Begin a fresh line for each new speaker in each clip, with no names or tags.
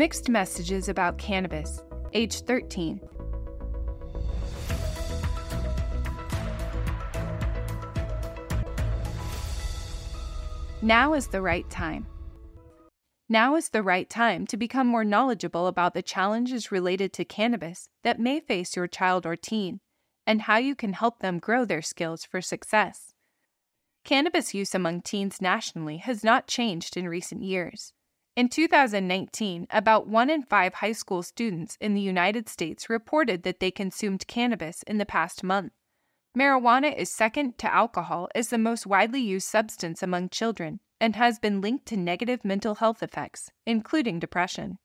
Mixed messages about cannabis, age 13. Now is the right time. Now is the right time to become more knowledgeable about the challenges related to cannabis that may face your child or teen and how you can help them grow their skills for success. Cannabis use among teens nationally has not changed in recent years. In 2019, about one in five high school students in the United States reported that they consumed cannabis in the past month. Marijuana is second to alcohol as the most widely used substance among children and has been linked to negative mental health effects, including depression.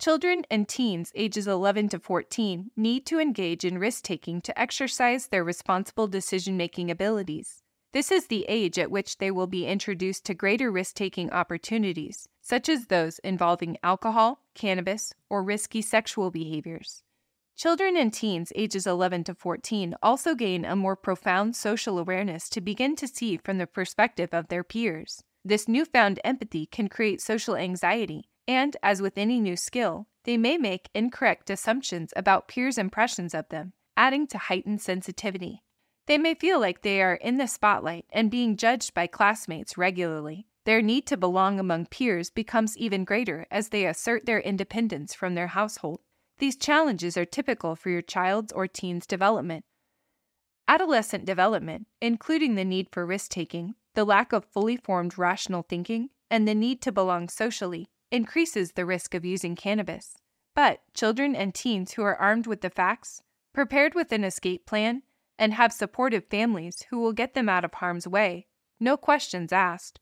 Children and teens ages 11 to 14 need to engage in risk taking to exercise their responsible decision making abilities. This is the age at which they will be introduced to greater risk taking opportunities, such as those involving alcohol, cannabis, or risky sexual behaviors. Children and teens ages 11 to 14 also gain a more profound social awareness to begin to see from the perspective of their peers. This newfound empathy can create social anxiety, and as with any new skill, they may make incorrect assumptions about peers' impressions of them, adding to heightened sensitivity. They may feel like they are in the spotlight and being judged by classmates regularly. Their need to belong among peers becomes even greater as they assert their independence from their household. These challenges are typical for your child's or teen's development. Adolescent development, including the need for risk taking, the lack of fully formed rational thinking, and the need to belong socially increases the risk of using cannabis. But children and teens who are armed with the facts, prepared with an escape plan, and have supportive families who will get them out of harm's way, no questions asked,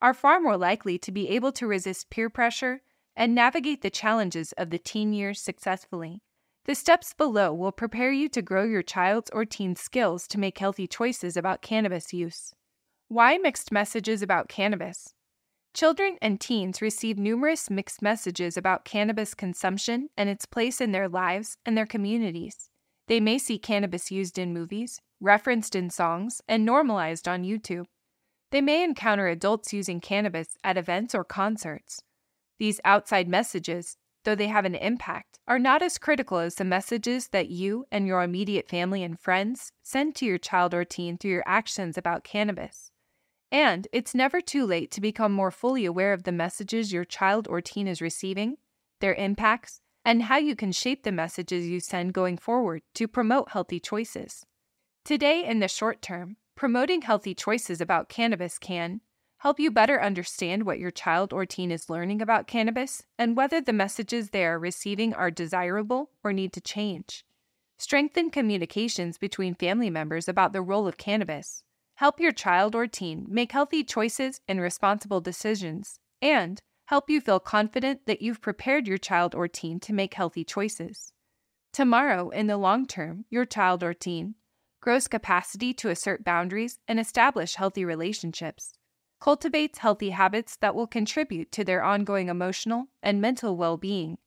are far more likely to be able to resist peer pressure and navigate the challenges of the teen years successfully. The steps below will prepare you to grow your child's or teen's skills to make healthy choices about cannabis use. Why mixed messages about cannabis? Children and teens receive numerous mixed messages about cannabis consumption and its place in their lives and their communities. They may see cannabis used in movies, referenced in songs, and normalized on YouTube. They may encounter adults using cannabis at events or concerts. These outside messages, though they have an impact, are not as critical as the messages that you and your immediate family and friends send to your child or teen through your actions about cannabis. And it's never too late to become more fully aware of the messages your child or teen is receiving, their impacts, and how you can shape the messages you send going forward to promote healthy choices. Today, in the short term, promoting healthy choices about cannabis can help you better understand what your child or teen is learning about cannabis and whether the messages they are receiving are desirable or need to change. Strengthen communications between family members about the role of cannabis help your child or teen make healthy choices and responsible decisions, and help you feel confident that you've prepared your child or teen to make healthy choices. Tomorrow, in the long term, your child or teen grows capacity to assert boundaries and establish healthy relationships, cultivates healthy habits that will contribute to their ongoing emotional and mental well being,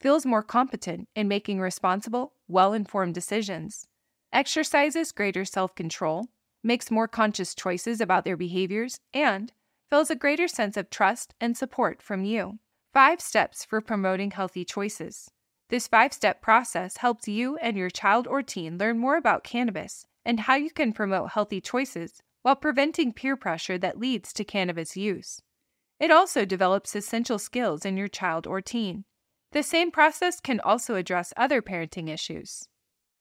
feels more competent in making responsible, well informed decisions, exercises greater self control, makes more conscious choices about their behaviors, and feels a greater sense of trust and support from you. Five steps for promoting healthy choices. This five step process helps you and your child or teen learn more about cannabis and how you can promote healthy choices while preventing peer pressure that leads to cannabis use. It also develops essential skills in your child or teen. The same process can also address other parenting issues.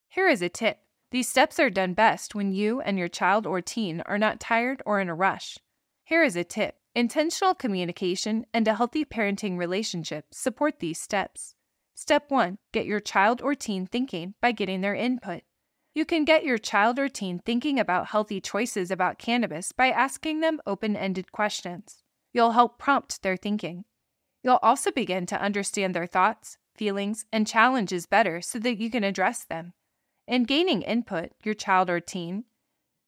Here is a tip these steps are done best when you and your child or teen are not tired or in a rush. Here is a tip intentional communication and a healthy parenting relationship support these steps. Step 1 Get your child or teen thinking by getting their input. You can get your child or teen thinking about healthy choices about cannabis by asking them open ended questions. You'll help prompt their thinking. You'll also begin to understand their thoughts, feelings, and challenges better so that you can address them. In gaining input, your child or teen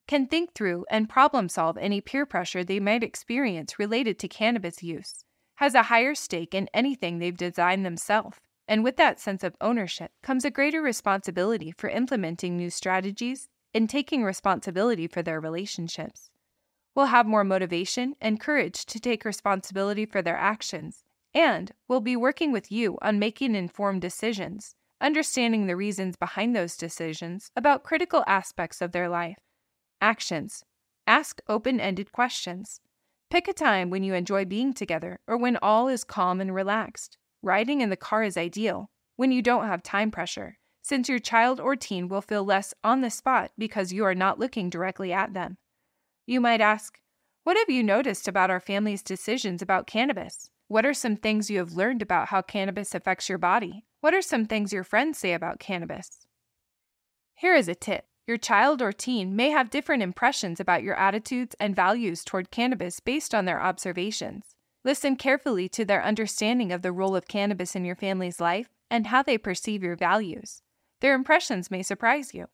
can think through and problem solve any peer pressure they might experience related to cannabis use, has a higher stake in anything they've designed themselves, and with that sense of ownership comes a greater responsibility for implementing new strategies and taking responsibility for their relationships. We'll have more motivation and courage to take responsibility for their actions and we'll be working with you on making informed decisions, understanding the reasons behind those decisions about critical aspects of their life. Actions Ask open ended questions. Pick a time when you enjoy being together or when all is calm and relaxed. Riding in the car is ideal when you don't have time pressure, since your child or teen will feel less on the spot because you are not looking directly at them. You might ask, What have you noticed about our family's decisions about cannabis? What are some things you have learned about how cannabis affects your body? What are some things your friends say about cannabis? Here is a tip your child or teen may have different impressions about your attitudes and values toward cannabis based on their observations. Listen carefully to their understanding of the role of cannabis in your family's life and how they perceive your values. Their impressions may surprise you.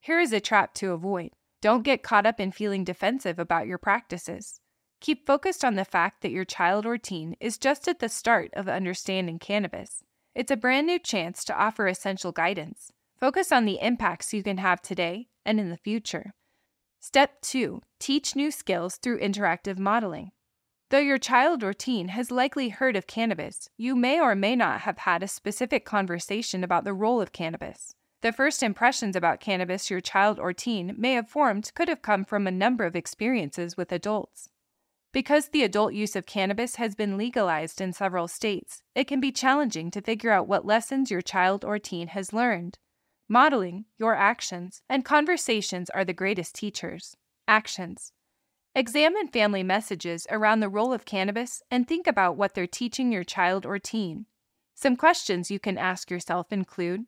Here is a trap to avoid don't get caught up in feeling defensive about your practices. Keep focused on the fact that your child or teen is just at the start of understanding cannabis. It's a brand new chance to offer essential guidance. Focus on the impacts you can have today and in the future. Step 2 Teach new skills through interactive modeling. Though your child or teen has likely heard of cannabis, you may or may not have had a specific conversation about the role of cannabis. The first impressions about cannabis your child or teen may have formed could have come from a number of experiences with adults. Because the adult use of cannabis has been legalized in several states, it can be challenging to figure out what lessons your child or teen has learned. Modeling, your actions, and conversations are the greatest teachers. Actions. Examine family messages around the role of cannabis and think about what they're teaching your child or teen. Some questions you can ask yourself include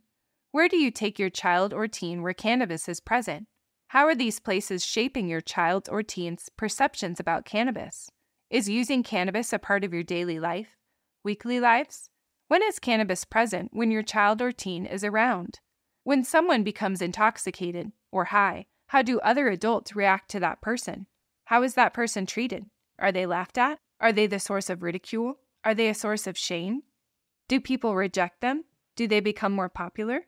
Where do you take your child or teen where cannabis is present? How are these places shaping your child or teen's perceptions about cannabis? Is using cannabis a part of your daily life? Weekly lives? When is cannabis present when your child or teen is around? When someone becomes intoxicated or high, how do other adults react to that person? How is that person treated? Are they laughed at? Are they the source of ridicule? Are they a source of shame? Do people reject them? Do they become more popular?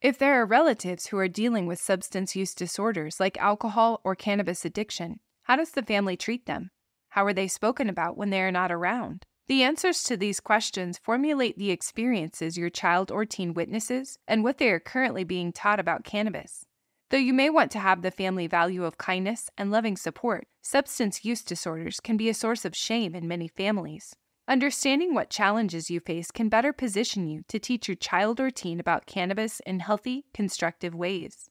If there are relatives who are dealing with substance use disorders like alcohol or cannabis addiction, how does the family treat them? How are they spoken about when they are not around? The answers to these questions formulate the experiences your child or teen witnesses and what they are currently being taught about cannabis. Though you may want to have the family value of kindness and loving support, substance use disorders can be a source of shame in many families. Understanding what challenges you face can better position you to teach your child or teen about cannabis in healthy, constructive ways.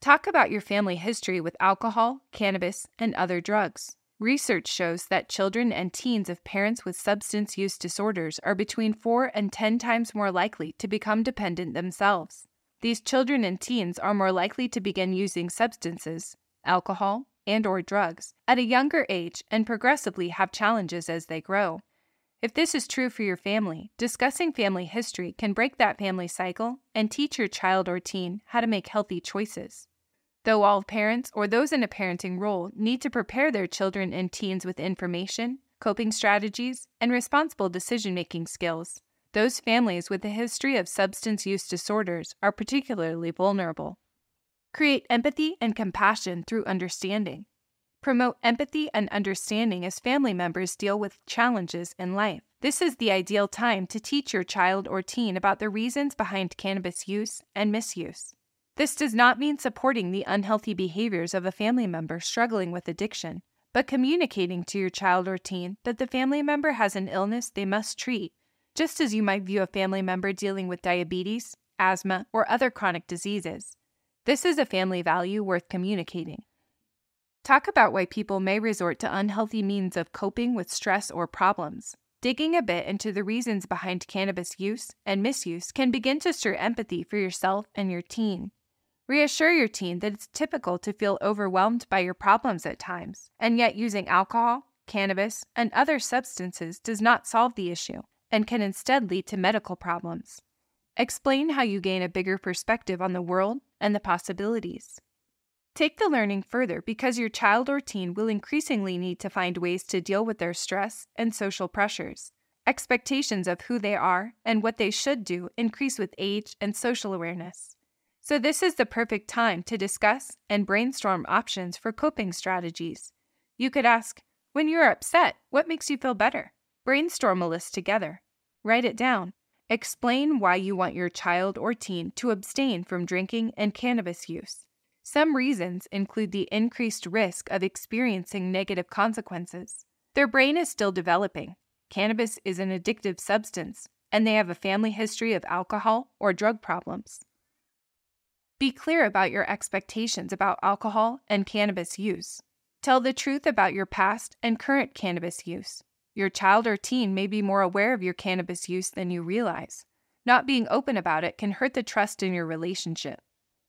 Talk about your family history with alcohol, cannabis, and other drugs. Research shows that children and teens of parents with substance use disorders are between 4 and 10 times more likely to become dependent themselves. These children and teens are more likely to begin using substances, alcohol, and or drugs at a younger age and progressively have challenges as they grow. If this is true for your family, discussing family history can break that family cycle and teach your child or teen how to make healthy choices. Though all parents or those in a parenting role need to prepare their children and teens with information, coping strategies, and responsible decision making skills, those families with a history of substance use disorders are particularly vulnerable. Create empathy and compassion through understanding. Promote empathy and understanding as family members deal with challenges in life. This is the ideal time to teach your child or teen about the reasons behind cannabis use and misuse. This does not mean supporting the unhealthy behaviors of a family member struggling with addiction, but communicating to your child or teen that the family member has an illness they must treat, just as you might view a family member dealing with diabetes, asthma, or other chronic diseases. This is a family value worth communicating. Talk about why people may resort to unhealthy means of coping with stress or problems. Digging a bit into the reasons behind cannabis use and misuse can begin to stir empathy for yourself and your teen. Reassure your teen that it's typical to feel overwhelmed by your problems at times, and yet using alcohol, cannabis, and other substances does not solve the issue and can instead lead to medical problems. Explain how you gain a bigger perspective on the world and the possibilities. Take the learning further because your child or teen will increasingly need to find ways to deal with their stress and social pressures. Expectations of who they are and what they should do increase with age and social awareness. So, this is the perfect time to discuss and brainstorm options for coping strategies. You could ask, When you're upset, what makes you feel better? Brainstorm a list together. Write it down. Explain why you want your child or teen to abstain from drinking and cannabis use. Some reasons include the increased risk of experiencing negative consequences. Their brain is still developing. Cannabis is an addictive substance, and they have a family history of alcohol or drug problems. Be clear about your expectations about alcohol and cannabis use. Tell the truth about your past and current cannabis use. Your child or teen may be more aware of your cannabis use than you realize. Not being open about it can hurt the trust in your relationship.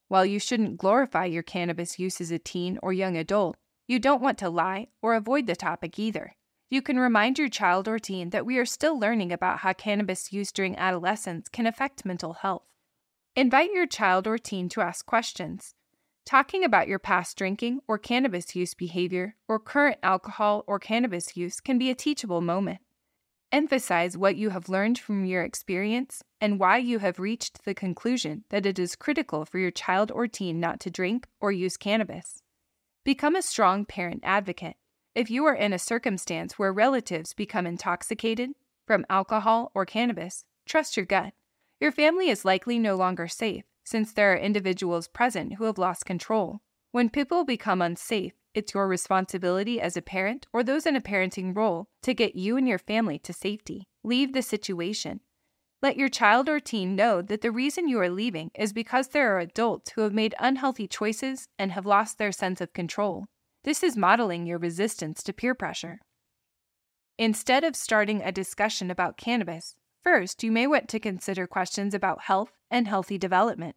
While you shouldn't glorify your cannabis use as a teen or young adult, you don't want to lie or avoid the topic either. You can remind your child or teen that we are still learning about how cannabis use during adolescence can affect mental health. Invite your child or teen to ask questions. Talking about your past drinking or cannabis use behavior or current alcohol or cannabis use can be a teachable moment. Emphasize what you have learned from your experience and why you have reached the conclusion that it is critical for your child or teen not to drink or use cannabis. Become a strong parent advocate. If you are in a circumstance where relatives become intoxicated from alcohol or cannabis, trust your gut. Your family is likely no longer safe, since there are individuals present who have lost control. When people become unsafe, it's your responsibility as a parent or those in a parenting role to get you and your family to safety. Leave the situation. Let your child or teen know that the reason you are leaving is because there are adults who have made unhealthy choices and have lost their sense of control. This is modeling your resistance to peer pressure. Instead of starting a discussion about cannabis, First, you may want to consider questions about health and healthy development.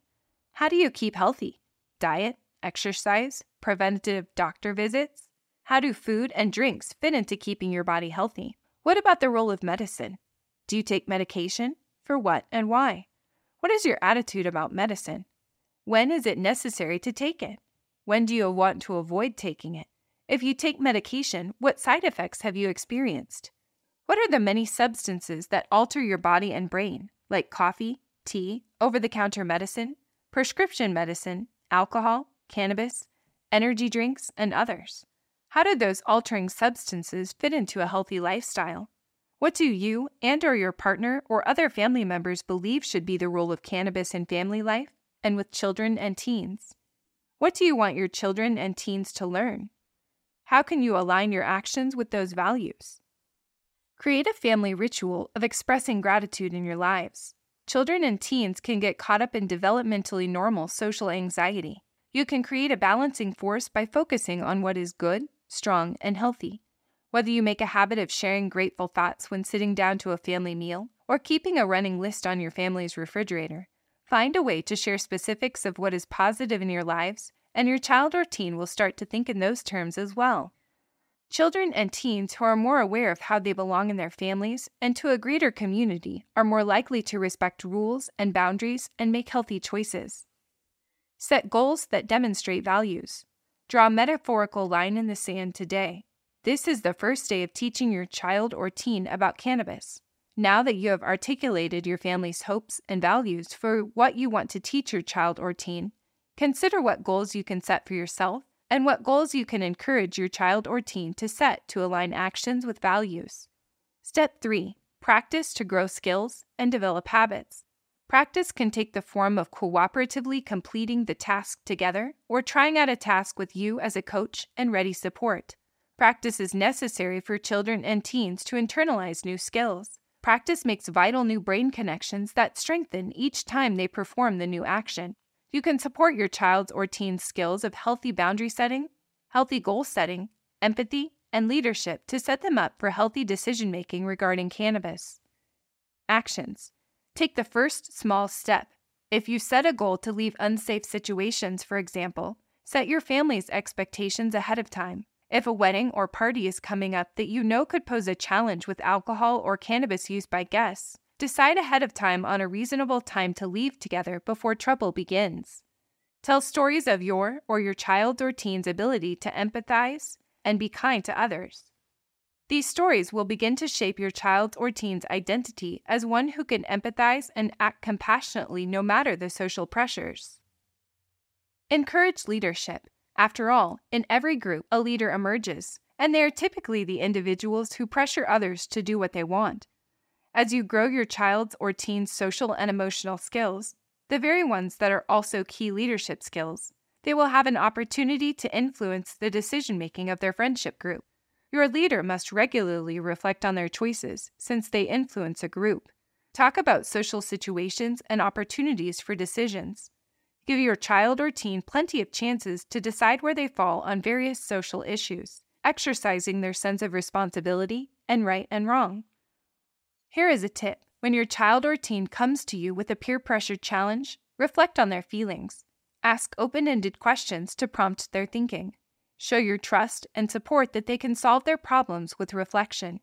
How do you keep healthy? Diet, exercise, preventative doctor visits? How do food and drinks fit into keeping your body healthy? What about the role of medicine? Do you take medication? For what and why? What is your attitude about medicine? When is it necessary to take it? When do you want to avoid taking it? If you take medication, what side effects have you experienced? What are the many substances that alter your body and brain, like coffee, tea, over the counter medicine, prescription medicine, alcohol, cannabis, energy drinks, and others? How do those altering substances fit into a healthy lifestyle? What do you and or your partner or other family members believe should be the role of cannabis in family life and with children and teens? What do you want your children and teens to learn? How can you align your actions with those values? Create a family ritual of expressing gratitude in your lives. Children and teens can get caught up in developmentally normal social anxiety. You can create a balancing force by focusing on what is good, strong, and healthy. Whether you make a habit of sharing grateful thoughts when sitting down to a family meal or keeping a running list on your family's refrigerator, find a way to share specifics of what is positive in your lives, and your child or teen will start to think in those terms as well. Children and teens who are more aware of how they belong in their families and to a greater community are more likely to respect rules and boundaries and make healthy choices. Set goals that demonstrate values. Draw a metaphorical line in the sand today. This is the first day of teaching your child or teen about cannabis. Now that you have articulated your family's hopes and values for what you want to teach your child or teen, consider what goals you can set for yourself and what goals you can encourage your child or teen to set to align actions with values. Step 3 Practice to grow skills and develop habits. Practice can take the form of cooperatively completing the task together or trying out a task with you as a coach and ready support. Practice is necessary for children and teens to internalize new skills. Practice makes vital new brain connections that strengthen each time they perform the new action. You can support your child's or teen's skills of healthy boundary setting, healthy goal setting, empathy, and leadership to set them up for healthy decision making regarding cannabis. Actions Take the first small step. If you set a goal to leave unsafe situations, for example, set your family's expectations ahead of time. If a wedding or party is coming up that you know could pose a challenge with alcohol or cannabis use by guests, Decide ahead of time on a reasonable time to leave together before trouble begins. Tell stories of your or your child's or teen's ability to empathize and be kind to others. These stories will begin to shape your child's or teen's identity as one who can empathize and act compassionately no matter the social pressures. Encourage leadership. After all, in every group, a leader emerges, and they are typically the individuals who pressure others to do what they want. As you grow your child's or teen's social and emotional skills, the very ones that are also key leadership skills, they will have an opportunity to influence the decision making of their friendship group. Your leader must regularly reflect on their choices since they influence a group. Talk about social situations and opportunities for decisions. Give your child or teen plenty of chances to decide where they fall on various social issues, exercising their sense of responsibility and right and wrong. Here is a tip when your child or teen comes to you with a peer pressure challenge, reflect on their feelings. Ask open ended questions to prompt their thinking. Show your trust and support that they can solve their problems with reflection.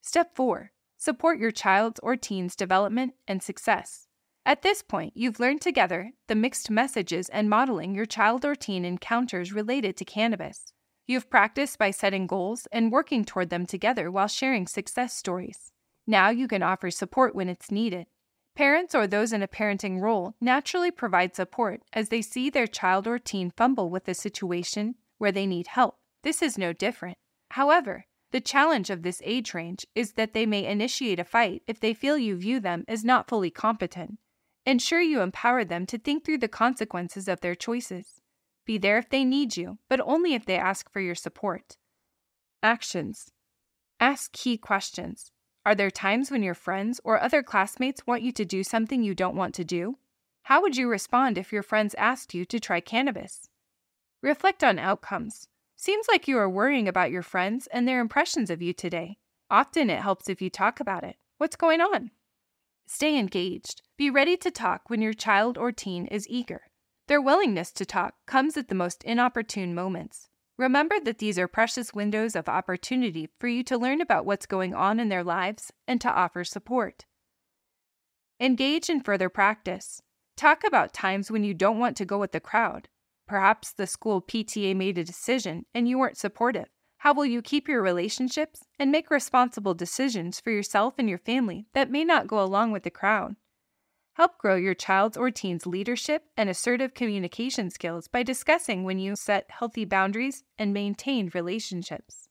Step 4 Support your child's or teen's development and success. At this point, you've learned together the mixed messages and modeling your child or teen encounters related to cannabis. You've practiced by setting goals and working toward them together while sharing success stories. Now you can offer support when it's needed. Parents or those in a parenting role naturally provide support as they see their child or teen fumble with a situation where they need help. This is no different. However, the challenge of this age range is that they may initiate a fight if they feel you view them as not fully competent. Ensure you empower them to think through the consequences of their choices. Be there if they need you, but only if they ask for your support. Actions Ask key questions. Are there times when your friends or other classmates want you to do something you don't want to do? How would you respond if your friends asked you to try cannabis? Reflect on outcomes. Seems like you are worrying about your friends and their impressions of you today. Often it helps if you talk about it. What's going on? Stay engaged. Be ready to talk when your child or teen is eager. Their willingness to talk comes at the most inopportune moments. Remember that these are precious windows of opportunity for you to learn about what's going on in their lives and to offer support. Engage in further practice. Talk about times when you don't want to go with the crowd. Perhaps the school PTA made a decision and you weren't supportive. How will you keep your relationships and make responsible decisions for yourself and your family that may not go along with the crowd? Help grow your child's or teen's leadership and assertive communication skills by discussing when you set healthy boundaries and maintain relationships.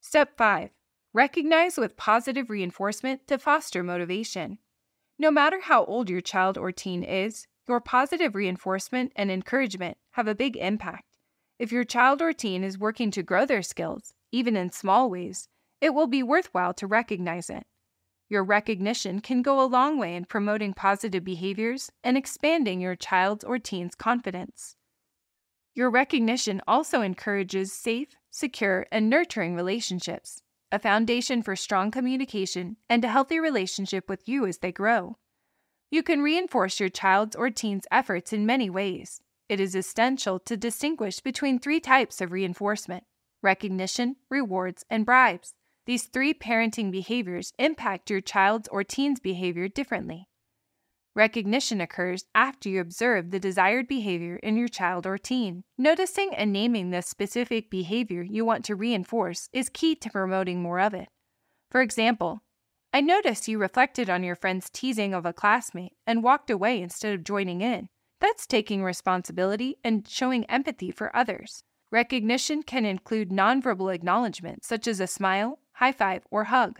Step 5 Recognize with positive reinforcement to foster motivation. No matter how old your child or teen is, your positive reinforcement and encouragement have a big impact. If your child or teen is working to grow their skills, even in small ways, it will be worthwhile to recognize it. Your recognition can go a long way in promoting positive behaviors and expanding your child's or teen's confidence. Your recognition also encourages safe, secure, and nurturing relationships, a foundation for strong communication and a healthy relationship with you as they grow. You can reinforce your child's or teen's efforts in many ways. It is essential to distinguish between three types of reinforcement recognition, rewards, and bribes. These three parenting behaviors impact your child's or teen's behavior differently. Recognition occurs after you observe the desired behavior in your child or teen. Noticing and naming the specific behavior you want to reinforce is key to promoting more of it. For example, I noticed you reflected on your friend's teasing of a classmate and walked away instead of joining in. That's taking responsibility and showing empathy for others. Recognition can include nonverbal acknowledgement, such as a smile, high five, or hug.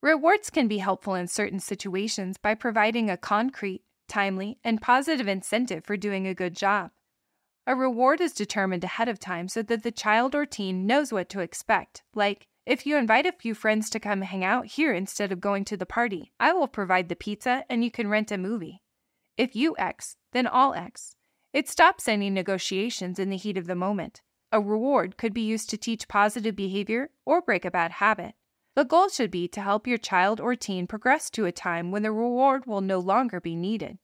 Rewards can be helpful in certain situations by providing a concrete, timely, and positive incentive for doing a good job. A reward is determined ahead of time so that the child or teen knows what to expect, like, if you invite a few friends to come hang out here instead of going to the party, I will provide the pizza and you can rent a movie. If you X, then all X. It stops any negotiations in the heat of the moment. A reward could be used to teach positive behavior or break a bad habit. The goal should be to help your child or teen progress to a time when the reward will no longer be needed.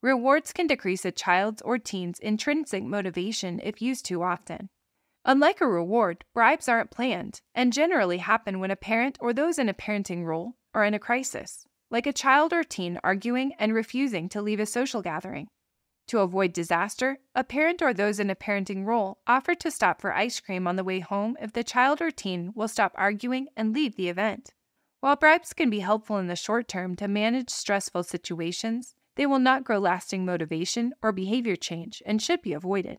Rewards can decrease a child's or teen's intrinsic motivation if used too often. Unlike a reward, bribes aren't planned and generally happen when a parent or those in a parenting role are in a crisis, like a child or teen arguing and refusing to leave a social gathering. To avoid disaster, a parent or those in a parenting role offer to stop for ice cream on the way home if the child or teen will stop arguing and leave the event. While bribes can be helpful in the short term to manage stressful situations, they will not grow lasting motivation or behavior change and should be avoided.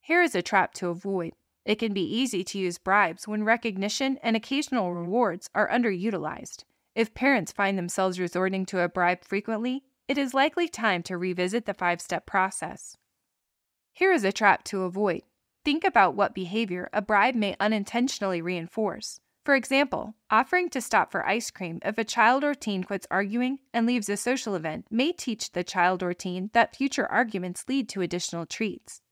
Here is a trap to avoid. It can be easy to use bribes when recognition and occasional rewards are underutilized. If parents find themselves resorting to a bribe frequently, it is likely time to revisit the five step process. Here is a trap to avoid. Think about what behavior a bribe may unintentionally reinforce. For example, offering to stop for ice cream if a child or teen quits arguing and leaves a social event may teach the child or teen that future arguments lead to additional treats.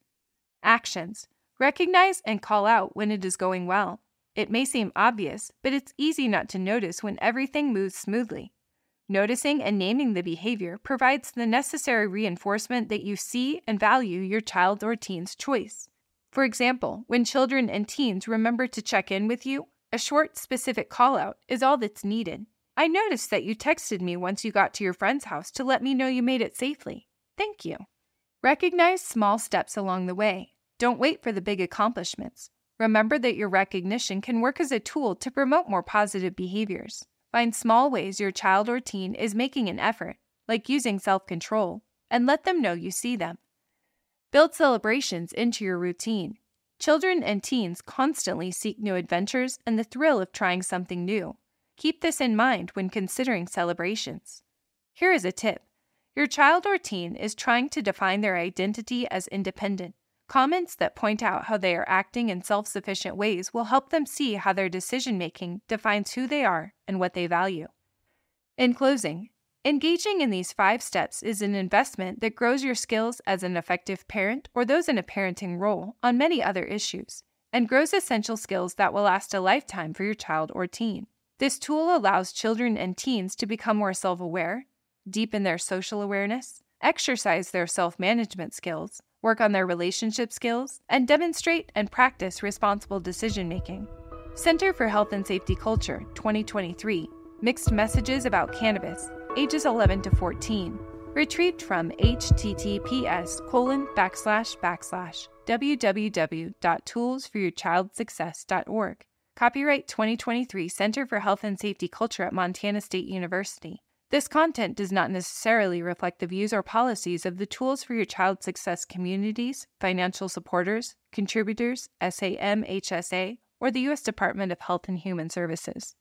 Actions Recognize and call out when it is going well. It may seem obvious, but it's easy not to notice when everything moves smoothly. Noticing and naming the behavior provides the necessary reinforcement that you see and value your child or teen's choice. For example, when children and teens remember to check in with you, a short, specific call out is all that's needed. I noticed that you texted me once you got to your friend's house to let me know you made it safely. Thank you. Recognize small steps along the way. Don't wait for the big accomplishments. Remember that your recognition can work as a tool to promote more positive behaviors. Find small ways your child or teen is making an effort, like using self control, and let them know you see them. Build celebrations into your routine. Children and teens constantly seek new adventures and the thrill of trying something new. Keep this in mind when considering celebrations. Here is a tip your child or teen is trying to define their identity as independent. Comments that point out how they are acting in self sufficient ways will help them see how their decision making defines who they are and what they value. In closing, engaging in these five steps is an investment that grows your skills as an effective parent or those in a parenting role on many other issues, and grows essential skills that will last a lifetime for your child or teen. This tool allows children and teens to become more self aware, deepen their social awareness, exercise their self management skills, work on their relationship skills, and demonstrate and practice responsible decision making. Center for Health and Safety Culture 2023 Mixed Messages About Cannabis, ages 11 to 14. Retrieved from https colon backslash backslash www.toolsforyourchildsuccess.org. Copyright 2023 Center for Health and Safety Culture at Montana State University. This content does not necessarily reflect the views or policies of the Tools for Your Child Success communities, financial supporters, contributors, SAMHSA, or the U.S. Department of Health and Human Services.